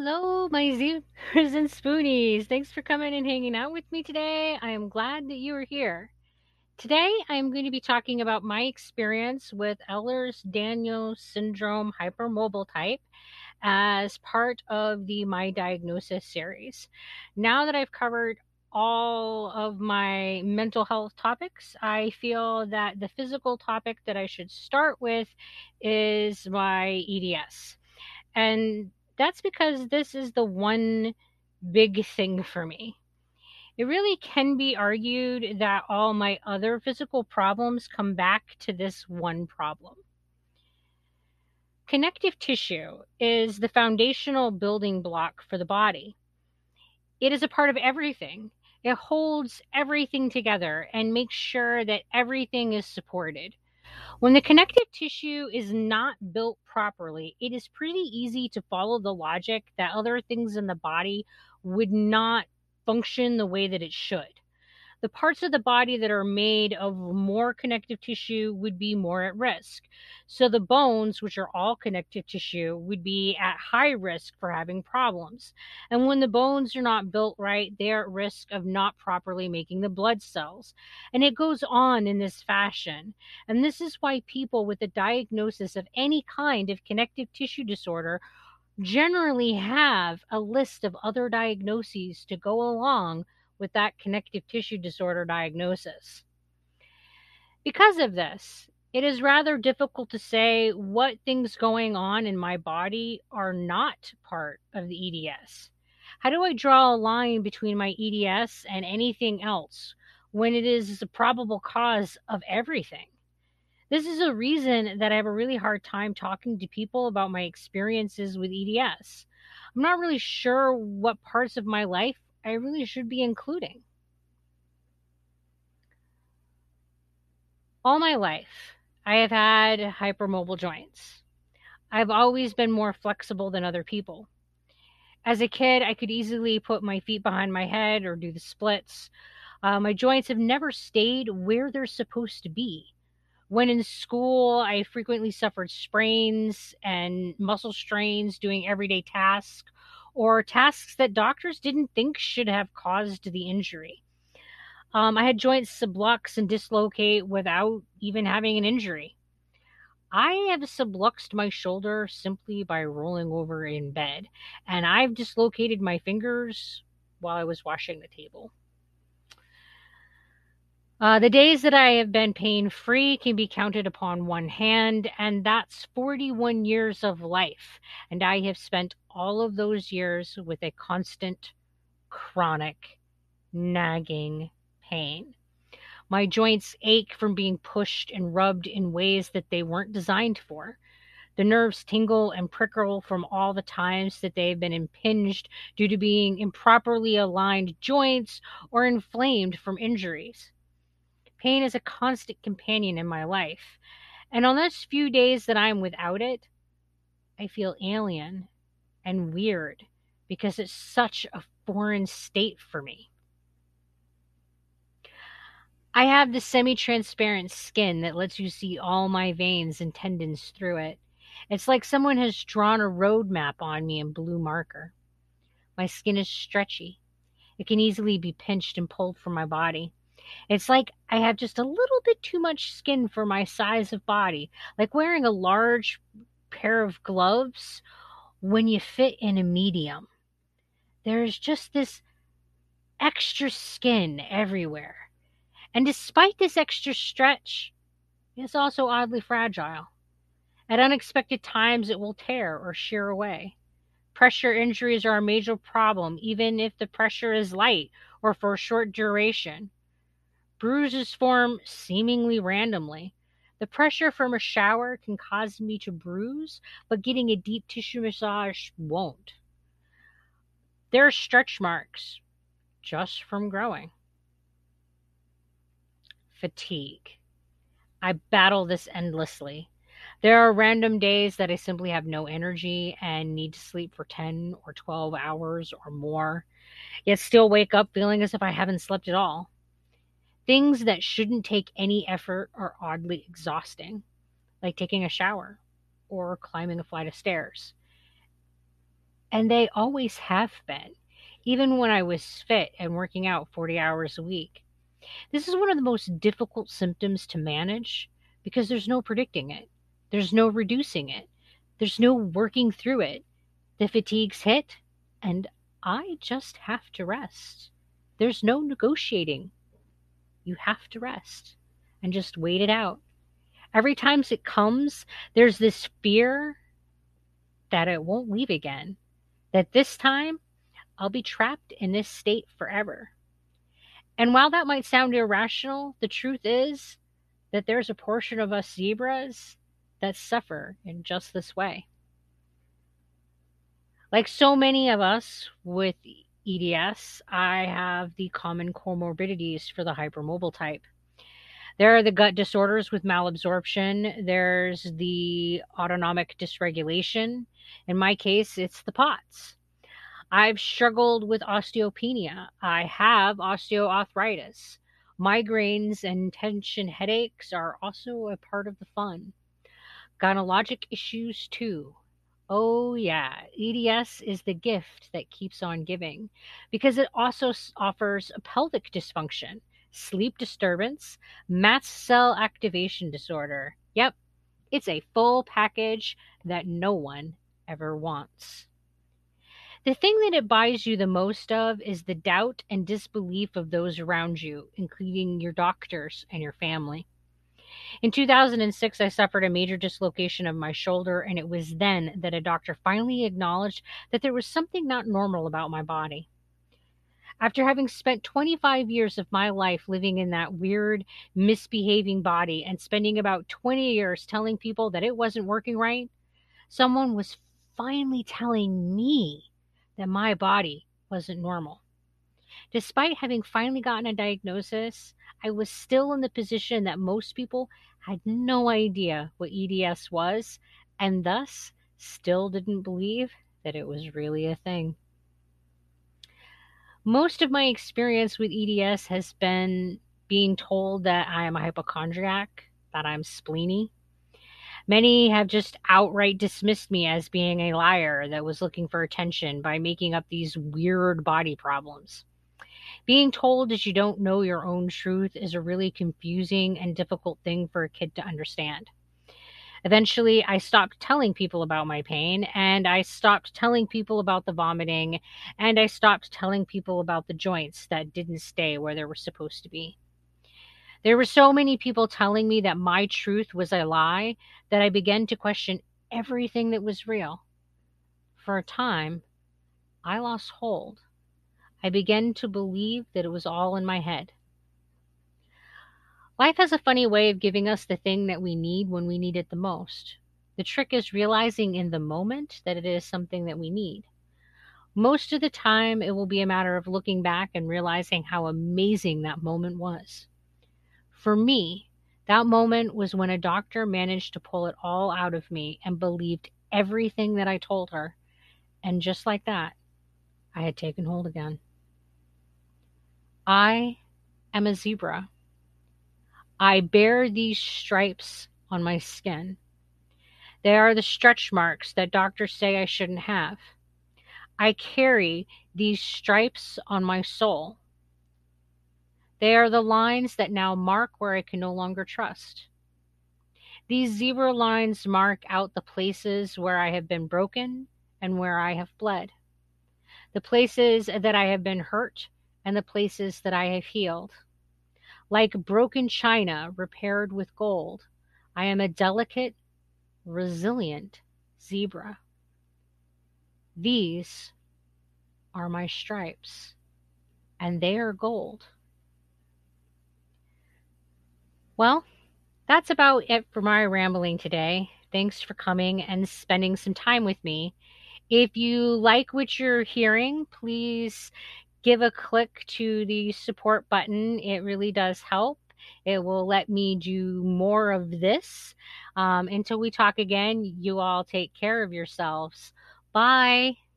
Hello, my Zoomers and Spoonies. Thanks for coming and hanging out with me today. I am glad that you are here. Today, I'm going to be talking about my experience with Ehlers Danlos syndrome hypermobile type as part of the My Diagnosis series. Now that I've covered all of my mental health topics, I feel that the physical topic that I should start with is my EDS. And that's because this is the one big thing for me. It really can be argued that all my other physical problems come back to this one problem. Connective tissue is the foundational building block for the body. It is a part of everything. It holds everything together and makes sure that everything is supported. When the connective tissue is not built properly, it is pretty easy to follow the logic that other things in the body would not function the way that it should the parts of the body that are made of more connective tissue would be more at risk. So the bones, which are all connective tissue, would be at high risk for having problems. And when the bones are not built right, they are at risk of not properly making the blood cells. And it goes on in this fashion. And this is why people with a diagnosis of any kind of connective tissue disorder generally have a list of other diagnoses to go along with that connective tissue disorder diagnosis. Because of this, it is rather difficult to say what things going on in my body are not part of the EDS. How do I draw a line between my EDS and anything else when it is the probable cause of everything? This is a reason that I have a really hard time talking to people about my experiences with EDS. I'm not really sure what parts of my life I really should be including. All my life, I have had hypermobile joints. I've always been more flexible than other people. As a kid, I could easily put my feet behind my head or do the splits. Uh, my joints have never stayed where they're supposed to be. When in school, I frequently suffered sprains and muscle strains doing everyday tasks or tasks that doctors didn't think should have caused the injury. Um, I had joint sublux and dislocate without even having an injury. I have subluxed my shoulder simply by rolling over in bed, and I've dislocated my fingers while I was washing the table. Uh, the days that I have been pain free can be counted upon one hand, and that's 41 years of life. And I have spent all of those years with a constant, chronic, nagging pain. My joints ache from being pushed and rubbed in ways that they weren't designed for. The nerves tingle and prickle from all the times that they have been impinged due to being improperly aligned joints or inflamed from injuries. Pain is a constant companion in my life. And on those few days that I'm without it, I feel alien and weird because it's such a foreign state for me. I have the semi transparent skin that lets you see all my veins and tendons through it. It's like someone has drawn a road map on me in blue marker. My skin is stretchy. It can easily be pinched and pulled from my body. It's like I have just a little bit too much skin for my size of body, like wearing a large pair of gloves when you fit in a medium. There's just this extra skin everywhere. And despite this extra stretch, it's also oddly fragile. At unexpected times, it will tear or shear away. Pressure injuries are a major problem, even if the pressure is light or for a short duration. Bruises form seemingly randomly. The pressure from a shower can cause me to bruise, but getting a deep tissue massage won't. There are stretch marks just from growing. Fatigue. I battle this endlessly. There are random days that I simply have no energy and need to sleep for 10 or 12 hours or more, yet still wake up feeling as if I haven't slept at all. Things that shouldn't take any effort are oddly exhausting, like taking a shower or climbing a flight of stairs. And they always have been, even when I was fit and working out 40 hours a week. This is one of the most difficult symptoms to manage because there's no predicting it, there's no reducing it, there's no working through it. The fatigue's hit, and I just have to rest. There's no negotiating. You have to rest and just wait it out. Every time it comes, there's this fear that it won't leave again, that this time I'll be trapped in this state forever. And while that might sound irrational, the truth is that there's a portion of us zebras that suffer in just this way. Like so many of us with EDS, I have the common comorbidities for the hypermobile type. There are the gut disorders with malabsorption. There's the autonomic dysregulation. In my case, it's the POTS. I've struggled with osteopenia. I have osteoarthritis. Migraines and tension headaches are also a part of the fun. Gynecologic issues, too. Oh, yeah, EDS is the gift that keeps on giving because it also offers pelvic dysfunction, sleep disturbance, mast cell activation disorder. Yep, it's a full package that no one ever wants. The thing that it buys you the most of is the doubt and disbelief of those around you, including your doctors and your family. In 2006, I suffered a major dislocation of my shoulder, and it was then that a doctor finally acknowledged that there was something not normal about my body. After having spent 25 years of my life living in that weird, misbehaving body and spending about 20 years telling people that it wasn't working right, someone was finally telling me that my body wasn't normal. Despite having finally gotten a diagnosis, I was still in the position that most people had no idea what EDS was and thus still didn't believe that it was really a thing. Most of my experience with EDS has been being told that I am a hypochondriac, that I'm spleeny, Many have just outright dismissed me as being a liar that was looking for attention by making up these weird body problems. Being told that you don't know your own truth is a really confusing and difficult thing for a kid to understand. Eventually, I stopped telling people about my pain, and I stopped telling people about the vomiting, and I stopped telling people about the joints that didn't stay where they were supposed to be. There were so many people telling me that my truth was a lie that I began to question everything that was real. For a time, I lost hold. I began to believe that it was all in my head. Life has a funny way of giving us the thing that we need when we need it the most. The trick is realizing in the moment that it is something that we need. Most of the time, it will be a matter of looking back and realizing how amazing that moment was. For me, that moment was when a doctor managed to pull it all out of me and believed everything that I told her. And just like that, I had taken hold again. I am a zebra. I bear these stripes on my skin. They are the stretch marks that doctors say I shouldn't have. I carry these stripes on my soul. They are the lines that now mark where I can no longer trust. These zebra lines mark out the places where I have been broken and where I have bled, the places that I have been hurt and the places that I have healed. Like broken china repaired with gold, I am a delicate, resilient zebra. These are my stripes, and they are gold. Well, that's about it for my rambling today. Thanks for coming and spending some time with me. If you like what you're hearing, please give a click to the support button. It really does help. It will let me do more of this. Um, until we talk again, you all take care of yourselves. Bye.